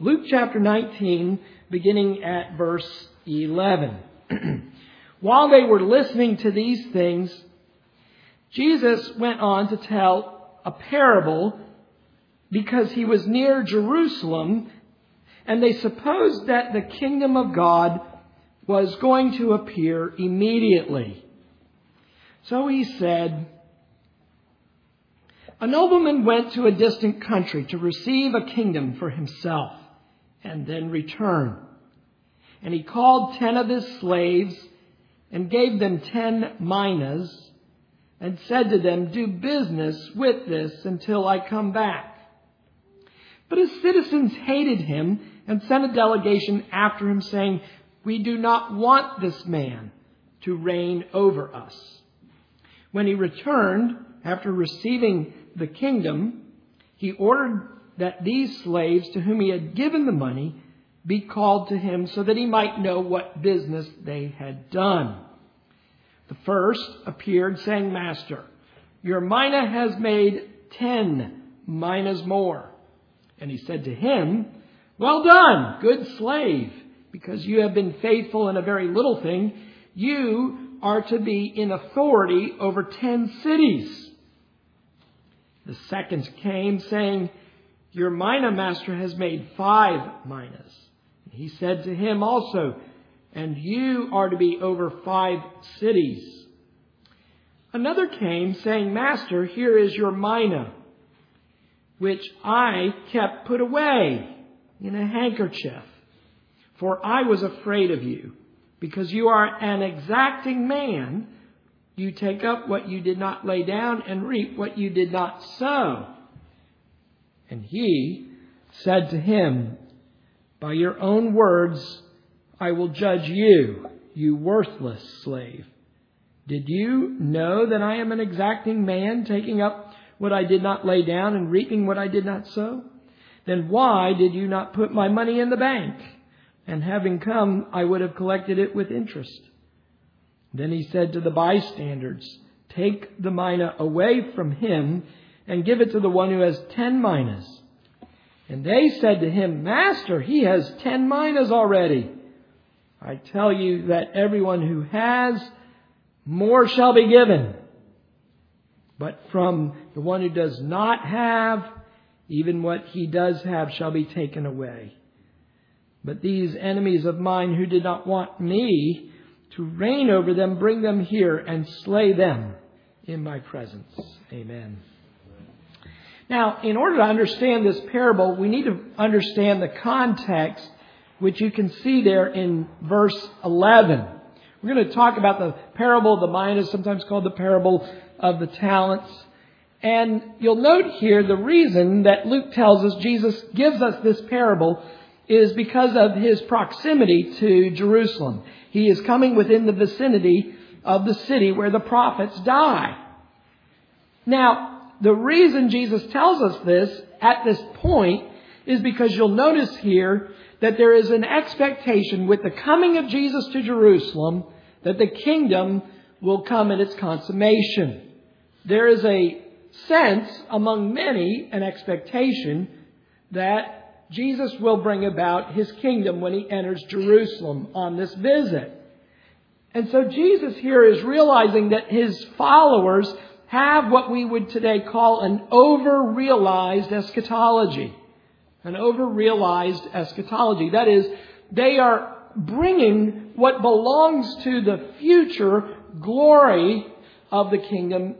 Luke chapter 19, beginning at verse 11. While they were listening to these things, Jesus went on to tell a parable because he was near Jerusalem and they supposed that the kingdom of God was going to appear immediately. So he said, A nobleman went to a distant country to receive a kingdom for himself and then return. And he called ten of his slaves and gave them ten minas and said to them, Do business with this until I come back. But his citizens hated him and sent a delegation after him saying, We do not want this man to reign over us. When he returned, after receiving the kingdom, he ordered that these slaves to whom he had given the money be called to him so that he might know what business they had done. The first appeared saying, Master, your mina has made ten minas more. And he said to him, Well done, good slave, because you have been faithful in a very little thing. You are to be in authority over ten cities. The second came saying, Your mina master has made five minas. He said to him also, And you are to be over five cities. Another came saying, Master, here is your mina which I kept put away in a handkerchief. For I was afraid of you, because you are an exacting man. You take up what you did not lay down and reap what you did not sow. And he said to him, By your own words I will judge you, you worthless slave. Did you know that I am an exacting man, taking up what I did not lay down and reaping what I did not sow? Then why did you not put my money in the bank? And having come, I would have collected it with interest. Then he said to the bystanders, Take the mina away from him and give it to the one who has ten minas. And they said to him, Master, he has ten minas already. I tell you that everyone who has, more shall be given. But from the one who does not have, even what he does have shall be taken away. But these enemies of mine who did not want me to reign over them, bring them here and slay them in my presence. Amen. Now, in order to understand this parable, we need to understand the context, which you can see there in verse 11. We're going to talk about the parable of the minas, sometimes called the parable of the talents. And you'll note here the reason that Luke tells us Jesus gives us this parable is because of his proximity to Jerusalem. He is coming within the vicinity of the city where the prophets die. Now, the reason Jesus tells us this at this point is because you'll notice here that there is an expectation with the coming of Jesus to Jerusalem that the kingdom will come in its consummation. There is a sense among many, an expectation that Jesus will bring about his kingdom when he enters Jerusalem on this visit. And so Jesus here is realizing that his followers have what we would today call an over-realized eschatology. An over-realized eschatology. That is, they are bringing what belongs to the future glory of the kingdom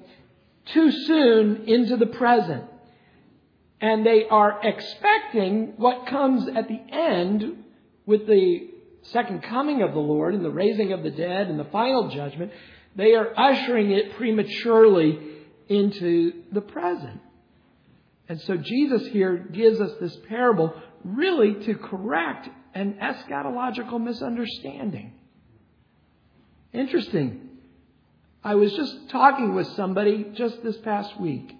too soon into the present. And they are expecting what comes at the end with the second coming of the Lord and the raising of the dead and the final judgment. They are ushering it prematurely into the present. And so Jesus here gives us this parable really to correct an eschatological misunderstanding. Interesting. I was just talking with somebody just this past week,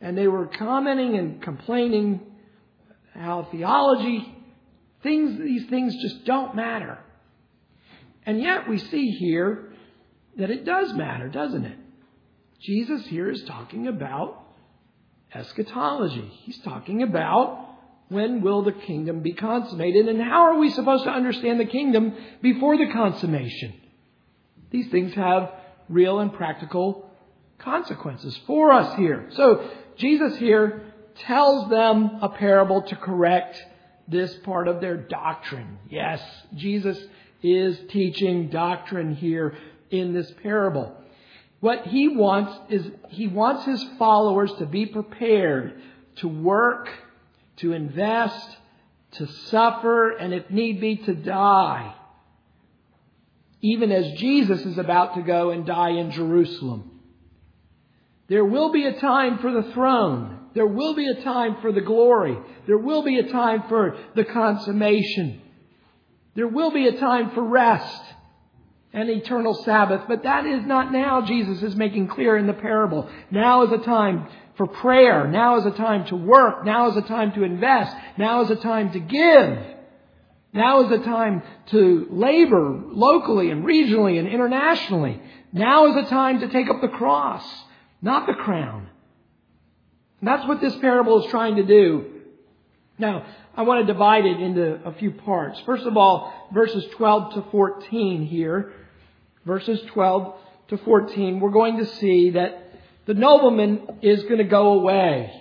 and they were commenting and complaining how theology, things, these things just don't matter. And yet we see here that it does matter, doesn't it? Jesus here is talking about eschatology. He's talking about When will the kingdom be consummated? And how are we supposed to understand the kingdom before the consummation? These things have real and practical consequences for us here. So Jesus here tells them a parable to correct this part of their doctrine. Yes, Jesus is teaching doctrine here in this parable. What he wants is he wants his followers to be prepared to work, to invest, to suffer, and if need be, to die. Even as Jesus is about to go and die in Jerusalem. There will be a time for the throne. There will be a time for the glory. There will be a time for the consummation. There will be a time for rest and eternal Sabbath, but that is not now, Jesus is making clear in the parable. Now is a time for prayer. Now is a time to work. Now is a time to invest. Now is a time to give. Now is a time to labor locally and regionally and internationally. Now is a time to take up the cross, not the crown. And that's what this parable is trying to do. Now, I want to divide it into a few parts. First of all, verses 12 to 14 here. Verses 12 to 14, we're going to see that the nobleman is going to go away.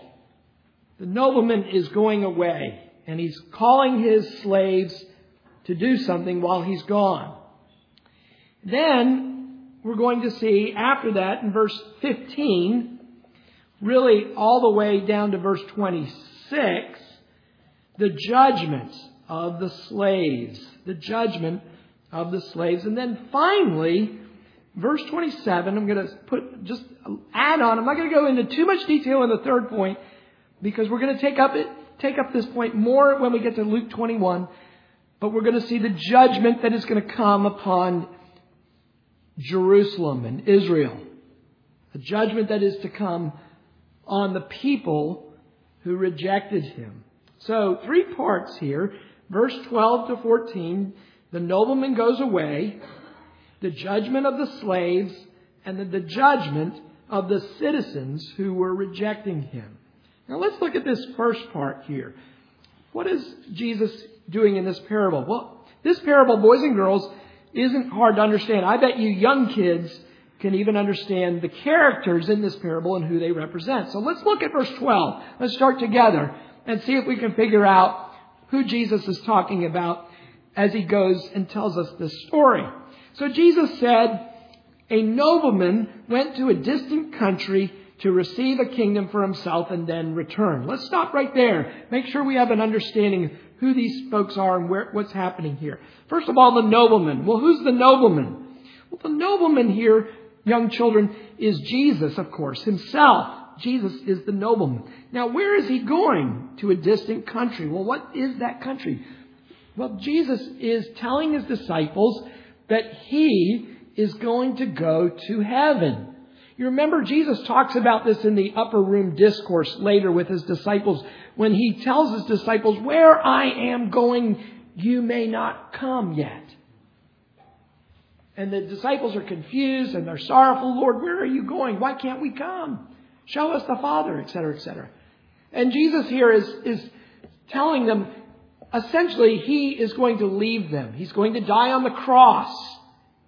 The nobleman is going away, and he's calling his slaves to do something while he's gone. Then, we're going to see after that in verse 15, really all the way down to verse 26, the judgment of the slaves. The judgment of the slaves. And then finally, verse 27, I'm going to put just add on. I'm not going to go into too much detail in the third point because we're going to take up it, take up this point more when we get to Luke 21. But we're going to see the judgment that is going to come upon Jerusalem and Israel. The judgment that is to come on the people who rejected him. So, three parts here. Verse 12 to 14, the nobleman goes away, the judgment of the slaves, and then the judgment of the citizens who were rejecting him. Now let's look at this first part here. What is Jesus doing in this parable? Well, this parable, boys and girls, isn't hard to understand. I bet you young kids can even understand the characters in this parable and who they represent. So let's look at verse 12. Let's start together and see if we can figure out who Jesus is talking about as he goes and tells us this story. So Jesus said, a nobleman went to a distant country to receive a kingdom for himself and then return. Let's stop right there. Make sure we have an understanding of who these folks are and where, what's happening here. First of all, the nobleman. Well, who's the nobleman? Well, the nobleman here young children, is Jesus, of course, himself. Jesus is the nobleman. Now, where is he going? To a distant country. Well, what is that country? Well, Jesus is telling his disciples that he is going to go to heaven. You remember Jesus talks about this in the upper room discourse later with his disciples when he tells his disciples, Where I am going, you may not come yet. And the disciples are confused and they're sorrowful. Lord, where are you going? Why can't we come? Show us the Father, etc., etc. And Jesus here is, is telling them, essentially, He is going to leave them. He's going to die on the cross.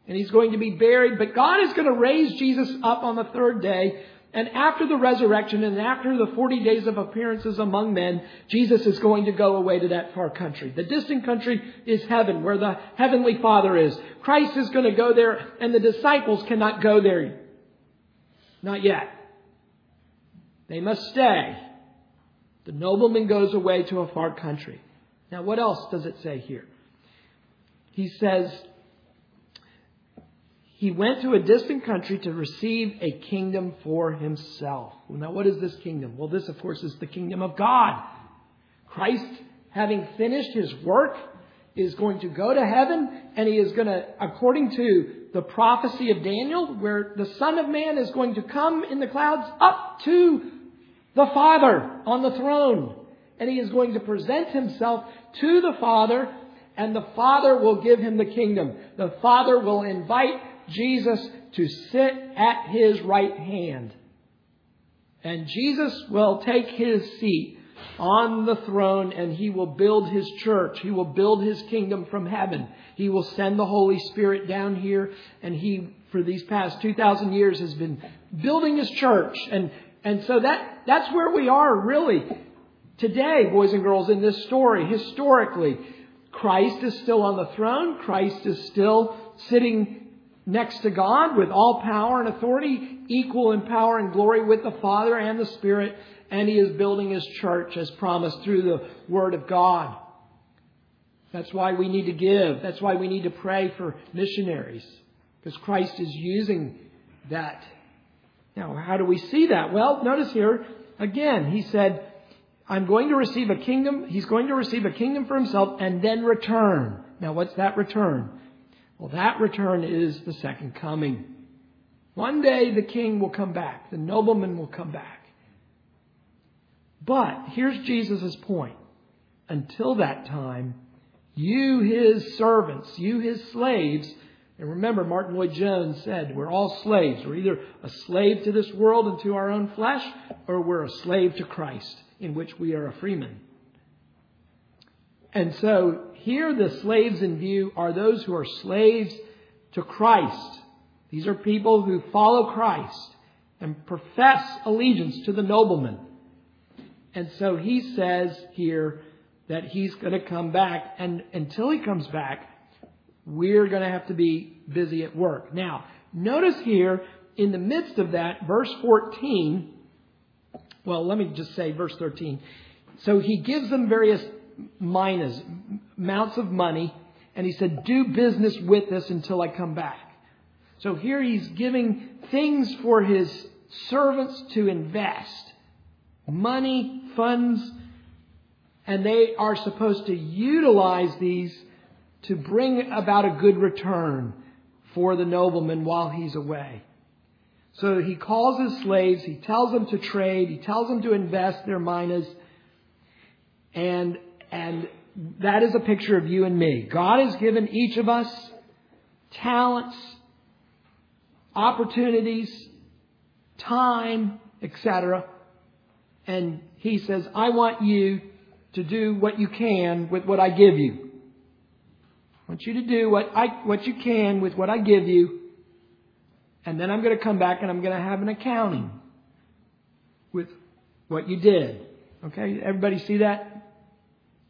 And He's going to be buried. But God is going to raise Jesus up on the third day and after the resurrection and after the 40 days of appearances among men, Jesus is going to go away to that far country. The distant country is heaven, where the heavenly Father is. Christ is going to go there, and the disciples cannot go there. Not yet. They must stay. The nobleman goes away to a far country. Now, what else does it say here? He says, he went to a distant country to receive a kingdom for himself. Now, what is this kingdom? Well, this, of course, is the kingdom of God. Christ, having finished his work, is going to go to heaven, and he is going to, according to the prophecy of Daniel, where the Son of Man is going to come in the clouds up to the Father on the throne. And he is going to present himself to the Father, and the Father will give him the kingdom. The Father will invite Jesus to sit at his right hand. And Jesus will take his seat on the throne and he will build his church. He will build his kingdom from heaven. He will send the Holy Spirit down here and he, for these past 2,000 years, has been building his church. And, and so that, that's where we are really today, boys and girls, in this story, historically. Christ is still on the throne. Christ is still sitting next to God with all power and authority, equal in power and glory with the Father and the Spirit, and He is building His church as promised through the Word of God. That's why we need to give. That's why we need to pray for missionaries, because Christ is using that. Now, how do we see that? Well, notice here, again, He said, I'm going to receive a kingdom. He's going to receive a kingdom for himself and then return. Now, what's that return? Well, that return is the second coming. One day the king will come back, the nobleman will come back. But here's Jesus' point. Until that time, you, his servants, you, his slaves, and remember, Martyn Lloyd-Jones said, we're all slaves. We're either a slave to this world and to our own flesh, or we're a slave to Christ, in which we are a freeman. And so here the slaves in view are those who are slaves to Christ. These are people who follow Christ and profess allegiance to the nobleman. And so he says here that he's going to come back, and until he comes back, we're going to have to be busy at work. Now, notice here in the midst of that, verse 14, well, let me just say verse 13. So he gives them various minas, amounts of money, and he said, Do business with this until I come back. So here he's giving things for his servants to invest money, funds, and they are supposed to utilize these to bring about a good return for the nobleman while he's away. So he calls his slaves, he tells them to trade, he tells them to invest their minas, and and that is a picture of you and me. God has given each of us talents, opportunities, time, etc. And He says, I want you to do what you can with what I give you. I want you to do what, I, what you can with what I give you. And then I'm going to come back and I'm going to have an accounting with what you did. Okay? Everybody see that?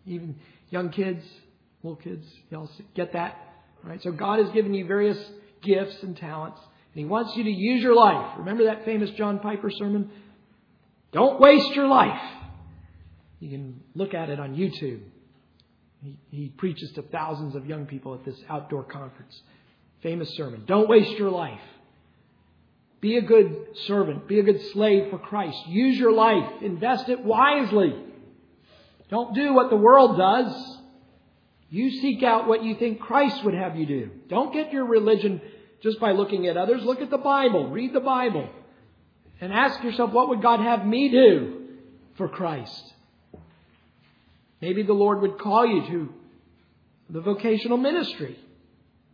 Even young kids, little kids, y'all get that? Right? So God has given you various gifts and talents, and He wants you to use your life. Remember that famous John Piper sermon? Don't waste your life. You can look at it on YouTube. He, he preaches to thousands of young people at this outdoor conference. Famous sermon. Don't waste your life. Be a good servant. Be a good slave for Christ. Use your life. Invest it wisely. Don't do what the world does. You seek out what you think Christ would have you do. Don't get your religion just by looking at others. Look at the Bible. Read the Bible. And ask yourself, what would God have me do for Christ? Maybe the Lord would call you to the vocational ministry.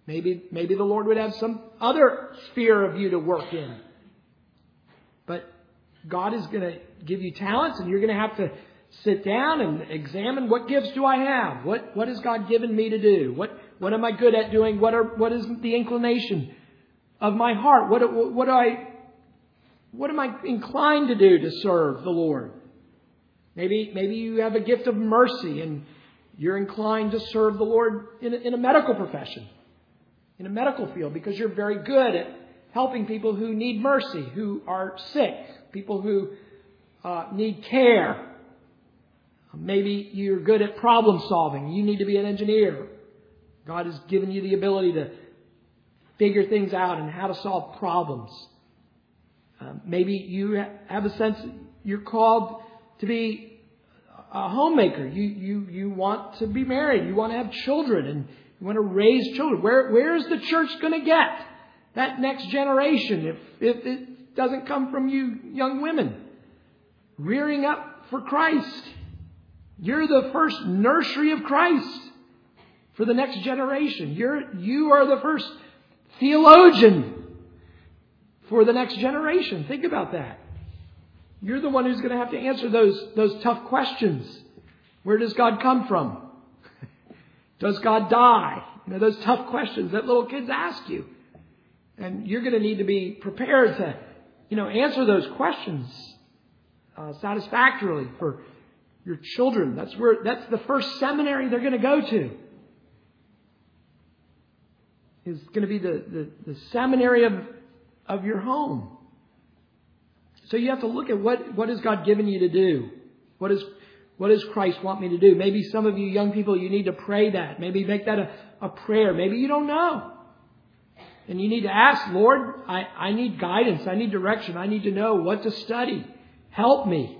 Maybe, maybe the Lord would have some other sphere of you to work in. But God is going to give you talents and you're going to have to sit down and examine what gifts do I have? What, what has God given me to do? What, what am I good at doing? What, are, what is the inclination of my heart? What, what, do I, what am I inclined to do to serve the Lord? Maybe, maybe you have a gift of mercy and you're inclined to serve the Lord in a, in a medical profession, in a medical field, because you're very good at helping people who need mercy, who are sick, people who uh, need care. Maybe you're good at problem solving. You need to be an engineer. God has given you the ability to figure things out and how to solve problems. Uh, maybe you have a sense you're called to be a homemaker. You, you, you want to be married. You want to have children and you want to raise children. Where, where is the church going to get that next generation if, if it doesn't come from you young women? Rearing up for Christ. You're the first nursery of Christ for the next generation. You're, you are the first theologian for the next generation. Think about that. You're the one who's going to have to answer those, those tough questions. Where does God come from? Does God die? You know, those tough questions that little kids ask you. And you're going to need to be prepared to, you know, answer those questions uh, satisfactorily for your children. That's where, that's the first seminary they're going to go to. Is going to be the, the, the seminary of, of your home. So you have to look at what, what has God given you to do? What, is, what does Christ want me to do? Maybe some of you young people, you need to pray that. Maybe make that a, a prayer. Maybe you don't know. And you need to ask, Lord, I, I need guidance. I need direction. I need to know what to study. Help me.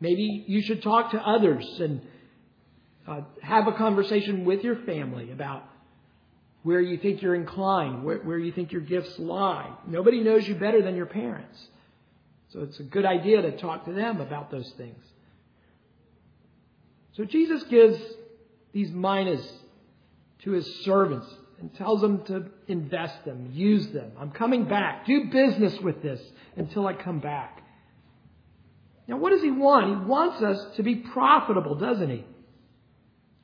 Maybe you should talk to others and uh, have a conversation with your family about where you think you're inclined, where, where you think your gifts lie. Nobody knows you better than your parents. So it's a good idea to talk to them about those things. So Jesus gives these minas to his servants and tells them to invest them, use them. I'm coming back. Do business with this until I come back. Now, what does he want? He wants us to be profitable, doesn't he?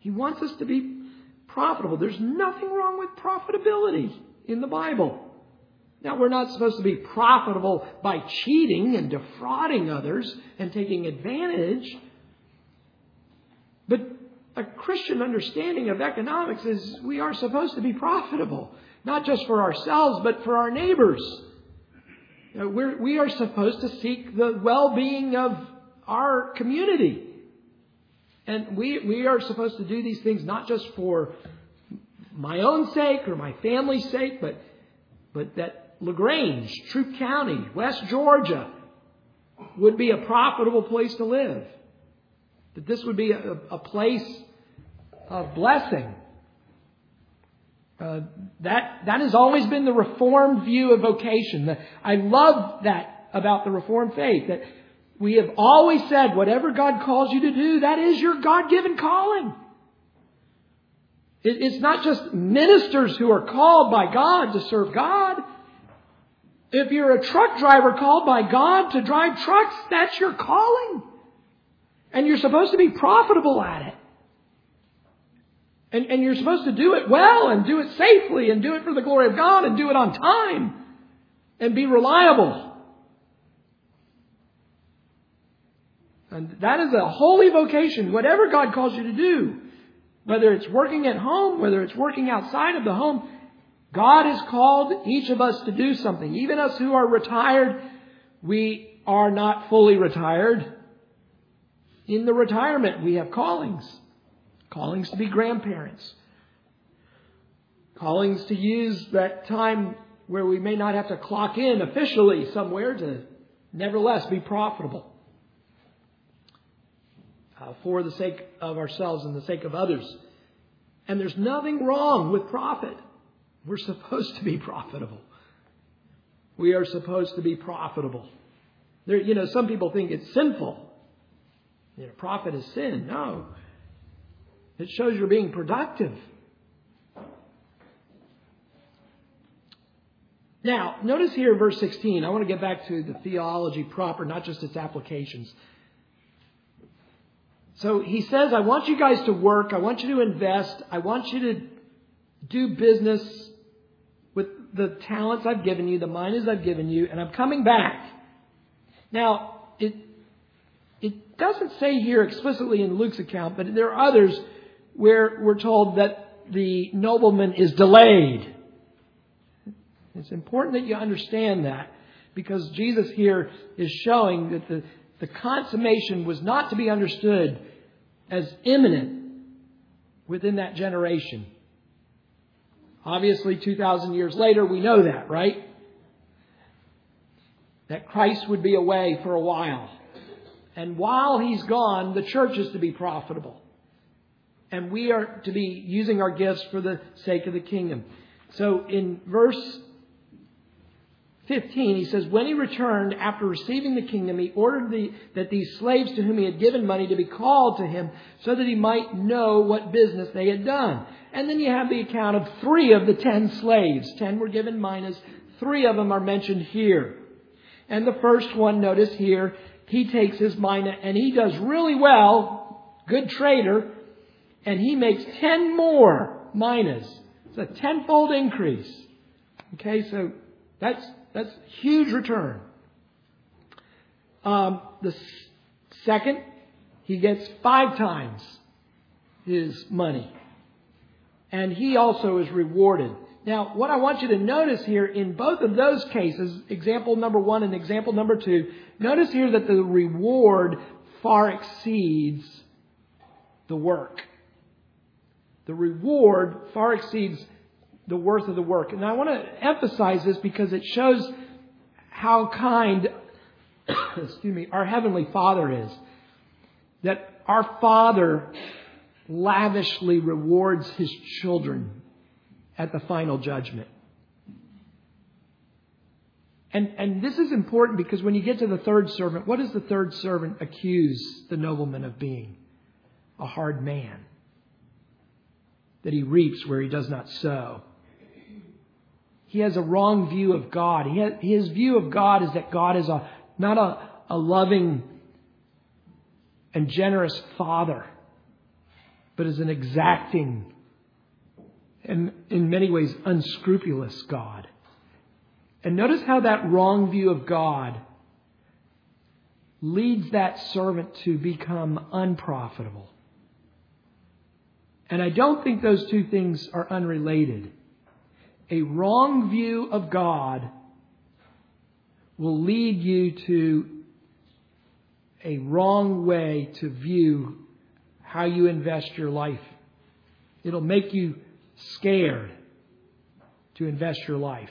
He wants us to be profitable. There's nothing wrong with profitability in the Bible. Now, we're not supposed to be profitable by cheating and defrauding others and taking advantage. But a Christian understanding of economics is we are supposed to be profitable, not just for ourselves, but for our neighbors. We're, we are supposed to seek the well-being of our community. And we, we are supposed to do these things not just for my own sake or my family's sake, but, but that LaGrange, Troup County, West Georgia would be a profitable place to live. That this would be a, a place of blessing uh, that that has always been the Reformed view of vocation. I love that about the Reformed faith that we have always said whatever God calls you to do, that is your God-given calling. It, it's not just ministers who are called by God to serve God. If you're a truck driver called by God to drive trucks, that's your calling. And you're supposed to be profitable at it. And, and you're supposed to do it well and do it safely and do it for the glory of God and do it on time and be reliable. And that is a holy vocation, whatever God calls you to do. Whether it's working at home, whether it's working outside of the home, God has called each of us to do something. Even us who are retired, we are not fully retired. In the retirement, we have callings. Callings to be grandparents. Callings to use that time where we may not have to clock in officially somewhere to nevertheless be profitable uh, for the sake of ourselves and the sake of others. And there's nothing wrong with profit. We're supposed to be profitable. We are supposed to be profitable. There, you know, some people think it's sinful. You know, profit is sin. No. It shows you're being productive. Now, notice here in verse 16, I want to get back to the theology proper, not just its applications. So he says, I want you guys to work. I want you to invest. I want you to do business the talents I've given you, the minas I've given you, and I'm coming back. Now, it, it doesn't say here explicitly in Luke's account, but there are others where we're told that the nobleman is delayed. It's important that you understand that because Jesus here is showing that the, the consummation was not to be understood as imminent within that generation. Obviously, 2,000 years later, we know that, right? That Christ would be away for a while. And while he's gone, the church is to be profitable and we are to be using our gifts for the sake of the kingdom. So in verse 15, he says, When he returned after receiving the kingdom, he ordered the, that these slaves to whom he had given money to be called to him so that he might know what business they had done. And then you have the account of three of the ten slaves. Ten were given minas. Three of them are mentioned here. And the first one, notice here, he takes his mina and he does really well, good trader, and he makes 10 more minas. It's a tenfold increase. Okay, so that's, that's a huge return. Um, the second, he gets five times his money. And he also is rewarded. Now, what I want you to notice here in both of those cases, example number one and example number two, notice here that the reward far exceeds the work. The reward far exceeds the worth of the work. And I want to emphasize this because it shows how kind, excuse me, our Heavenly Father is. That our Father lavishly rewards His children at the final judgment. And, and this is important because when you get to the third servant, what does the third servant accuse the nobleman of being? A hard man. That he reaps where he does not sow. He has a wrong view of God. Has, his view of God is that God is a, not a, a loving and generous father, but is an exacting and in many ways unscrupulous God. And notice how that wrong view of God leads that servant to become unprofitable. And I don't think those two things are unrelated. A wrong view of God will lead you to a wrong way to view how you invest your life. It'll make you scared to invest your life.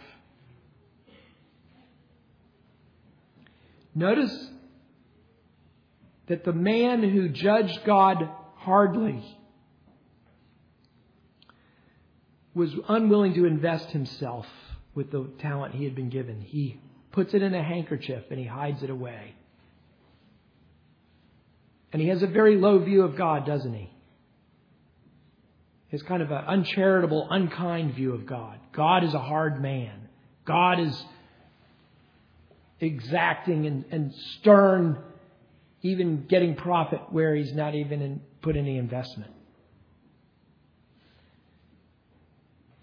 Notice that the man who judged God hardly was unwilling to invest himself with the talent he had been given. He puts it in a handkerchief and he hides it away. And he has a very low view of God, doesn't he? is kind of an uncharitable, unkind view of God. God is a hard man. God is exacting and, and stern, even getting profit where he's not even in, put any investment.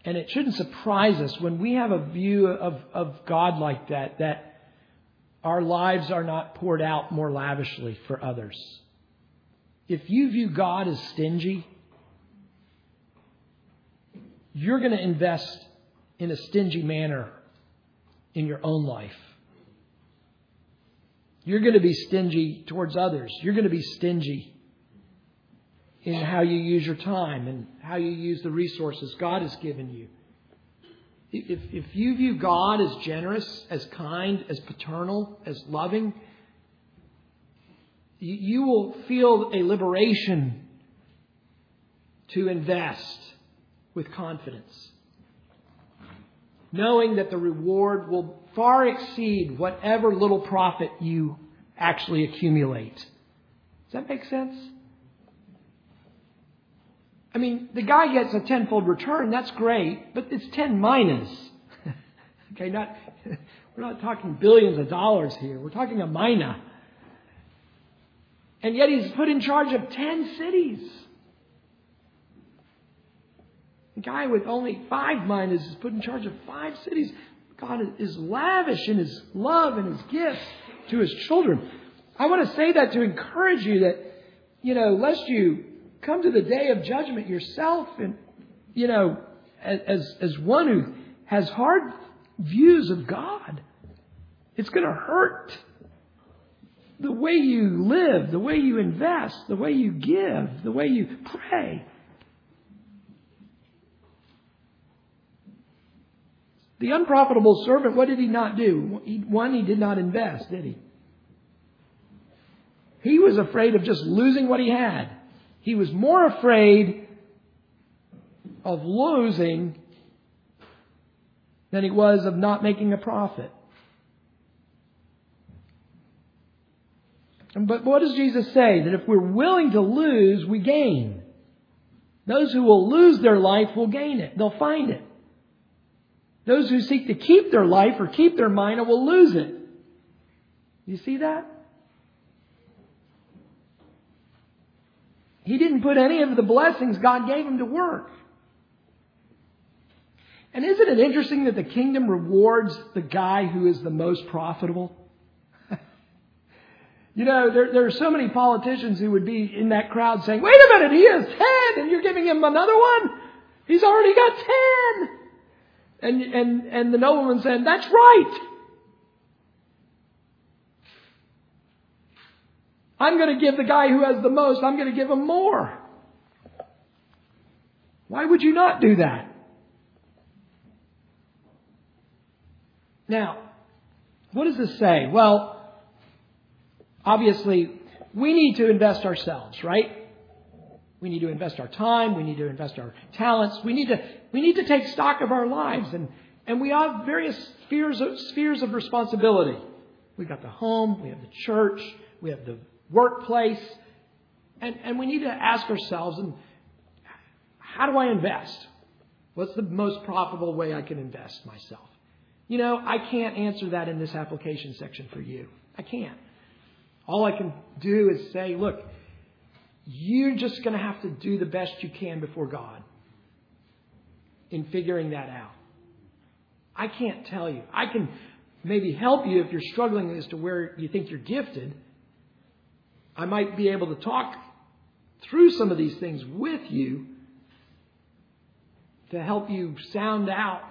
And it shouldn't surprise us when we have a view of, of God like that, that our lives are not poured out more lavishly for others. If you view God as stingy, you're going to invest in a stingy manner in your own life. You're going to be stingy towards others. You're going to be stingy in how you use your time and how you use the resources God has given you. If, if you view God as generous, as kind, as paternal, as loving, you, you will feel a liberation to invest with confidence, knowing that the reward will far exceed whatever little profit you actually accumulate. Does that make sense? I mean, the guy gets a tenfold return, that's great, but it's 10 minas. okay, not, we're not talking billions of dollars here. We're talking a mina. And yet he's put in charge of 10 cities. The guy with only five minas is put in charge of five cities. God is lavish in his love and his gifts to his children. I want to say that to encourage you that, you know, lest you come to the day of judgment yourself and, you know, as, as one who has hard views of God. It's going to hurt the way you live, the way you invest, the way you give, the way you pray. The unprofitable servant, what did he not do? One, he did not invest, did he? He was afraid of just losing what he had. He was more afraid of losing than he was of not making a profit. But what does Jesus say? That if we're willing to lose, we gain. Those who will lose their life will gain it. They'll find it. Those who seek to keep their life or keep their mind will lose it. You see that? He didn't put any of the blessings God gave him to work. And isn't it interesting that the kingdom rewards the guy who is the most profitable? you know, there, there are so many politicians who would be in that crowd saying, wait a minute, he has 10 and you're giving him another one? He's already got 10. And, and, and the nobleman said, that's right. I'm going to give the guy who has the most, I'm going to give him more. Why would you not do that? Now, what does this say? Well, obviously, we need to invest ourselves, right? We need to invest our time. We need to invest our talents. We need to, we need to take stock of our lives. And, and we have various spheres of, spheres of responsibility. We've got the home, we have the church, we have the workplace. And, and we need to ask ourselves, and how do I invest? What's the most profitable way I can invest myself? You know, I can't answer that in this application section for you. I can't. All I can do is say, look, you're just going to have to do the best you can before God in figuring that out. I can't tell you. I can maybe help you if you're struggling as to where you think you're gifted. I might be able to talk through some of these things with you to help you sound out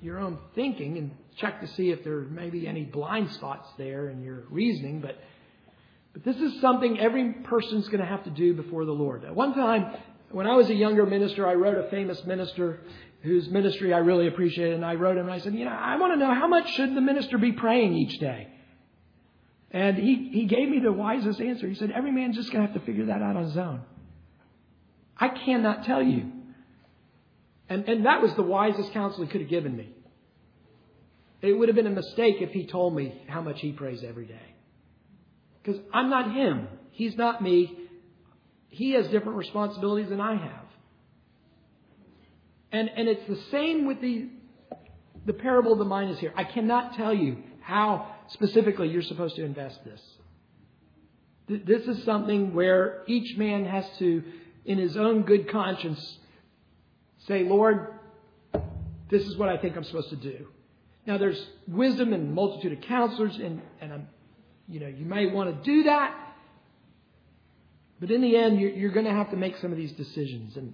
your own thinking and check to see if there may be any blind spots there in your reasoning. But, but this is something every person's going to have to do before the Lord. At one time, when I was a younger minister, I wrote a famous minister whose ministry I really appreciated, and I wrote him and I said, you know, I want to know how much should the minister be praying each day? And he, he gave me the wisest answer. He said, every man's just going to have to figure that out on his own. I cannot tell you. And, and that was the wisest counsel he could have given me. It would have been a mistake if he told me how much he prays every day. Because I'm not him. He's not me. He has different responsibilities than I have. And, and it's the same with the, the parable of the minas here. I cannot tell you how specifically you're supposed to invest this. This is something where each man has to, in his own good conscience, say, Lord, this is what I think I'm supposed to do. Now, there's wisdom and multitude of counselors, and, and I'm, you know, you may want to do that. But in the end, you're, you're going to have to make some of these decisions. And,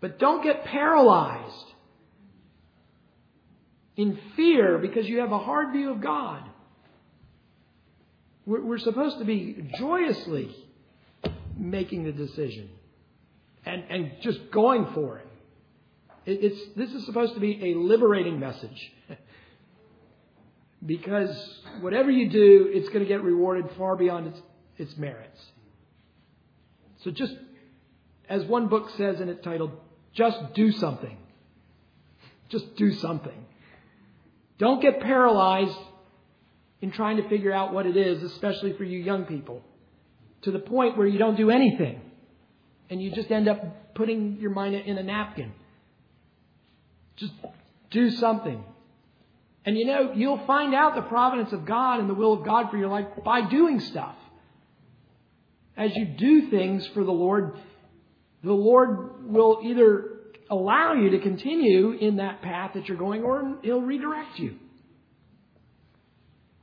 but don't get paralyzed in fear because you have a hard view of God. We're, supposed to be joyously making the decision and, and just going for it. It's, this is supposed to be a liberating message. because whatever you do, it's going to get rewarded far beyond its, its merits. So just, as one book says in its title, just do something. Just do something. Don't get paralyzed in trying to figure out what it is, especially for you young people, to the point where you don't do anything and you just end up putting your mina in a napkin. Just do something. And you know, you'll find out the providence of God and the will of God for your life by doing stuff. As you do things for the Lord, the Lord will either allow you to continue in that path that you're going or He'll redirect you.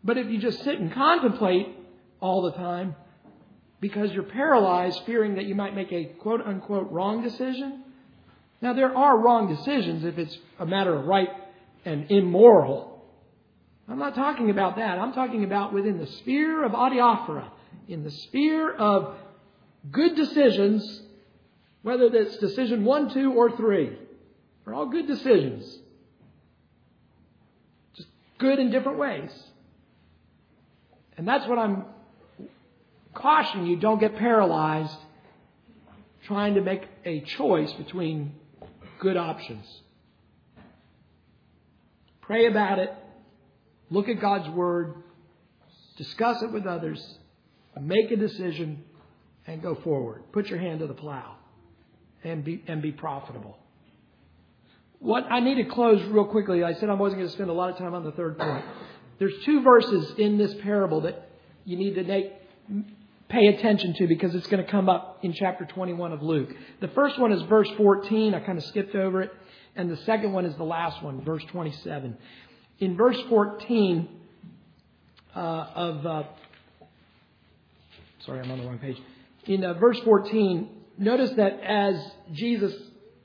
But if you just sit and contemplate all the time because you're paralyzed, fearing that you might make a quote unquote wrong decision, now, there are wrong decisions if it's a matter of right and immoral. I'm not talking about that. I'm talking about within the sphere of adiaphora, in the sphere of good decisions, whether that's decision one, two, or three. They're all good decisions. Just good in different ways. And that's what I'm cautioning you don't get paralyzed trying to make a choice between good options. Pray about it. Look at God's Word. Discuss it with others. Make a decision and go forward. Put your hand to the plow and be, and be profitable. What I need to close real quickly. I said I wasn't going to spend a lot of time on the third point. There's two verses in this parable that you need to make, pay attention to because it's going to come up in chapter 21 of Luke. The first one is verse 14. I kind of skipped over it. And the second one is the last one, verse 27. In verse 14 uh, of, uh, sorry, I'm on the wrong page. In uh, verse 14, notice that as Jesus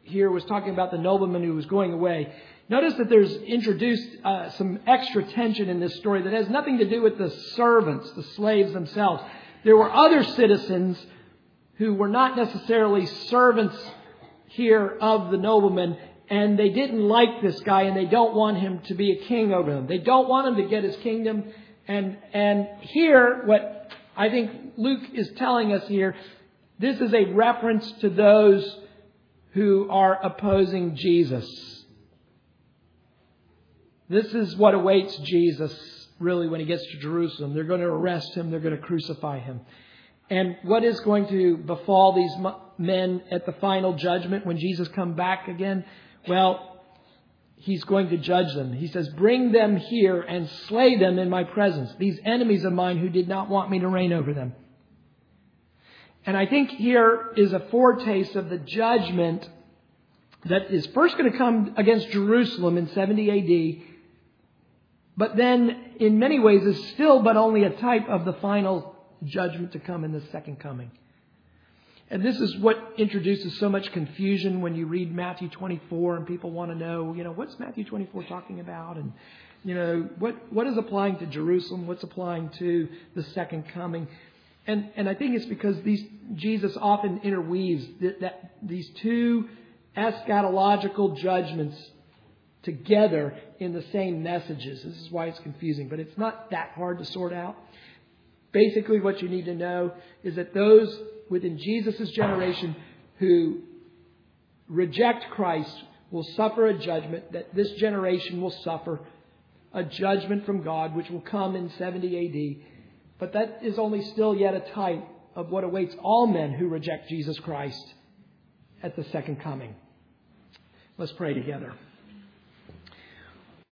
here was talking about the nobleman who was going away, notice that there's introduced uh, some extra tension in this story that has nothing to do with the servants, the slaves themselves. There were other citizens who were not necessarily servants here of the nobleman, and they didn't like this guy, and they don't want him to be a king over them. They don't want him to get his kingdom. And, and here, what I think Luke is telling us here, this is a reference to those who are opposing Jesus. This is what awaits Jesus really when he gets to Jerusalem. They're going to arrest him, they're going to crucify him. And what is going to befall these men at the final judgment when Jesus comes back again? Well, he's going to judge them. He says, Bring them here and slay them in my presence, these enemies of mine who did not want me to reign over them. And I think here is a foretaste of the judgment that is first going to come against Jerusalem in 70 AD, but then in many ways is still but only a type of the final judgment to come in the second coming. And this is what introduces so much confusion when you read Matthew 24 and people want to know, you know, what's Matthew 24 talking about? And, you know, what, what is applying to Jerusalem? What's applying to the second coming? And, and I think it's because these, Jesus often interweaves that, that these two eschatological judgments together in the same messages. This is why it's confusing, but it's not that hard to sort out. Basically, what you need to know is that those within Jesus' generation who reject Christ will suffer a judgment, that this generation will suffer a judgment from God, which will come in 70 AD. But that is only still yet a type of what awaits all men who reject Jesus Christ at the second coming. Let's pray together.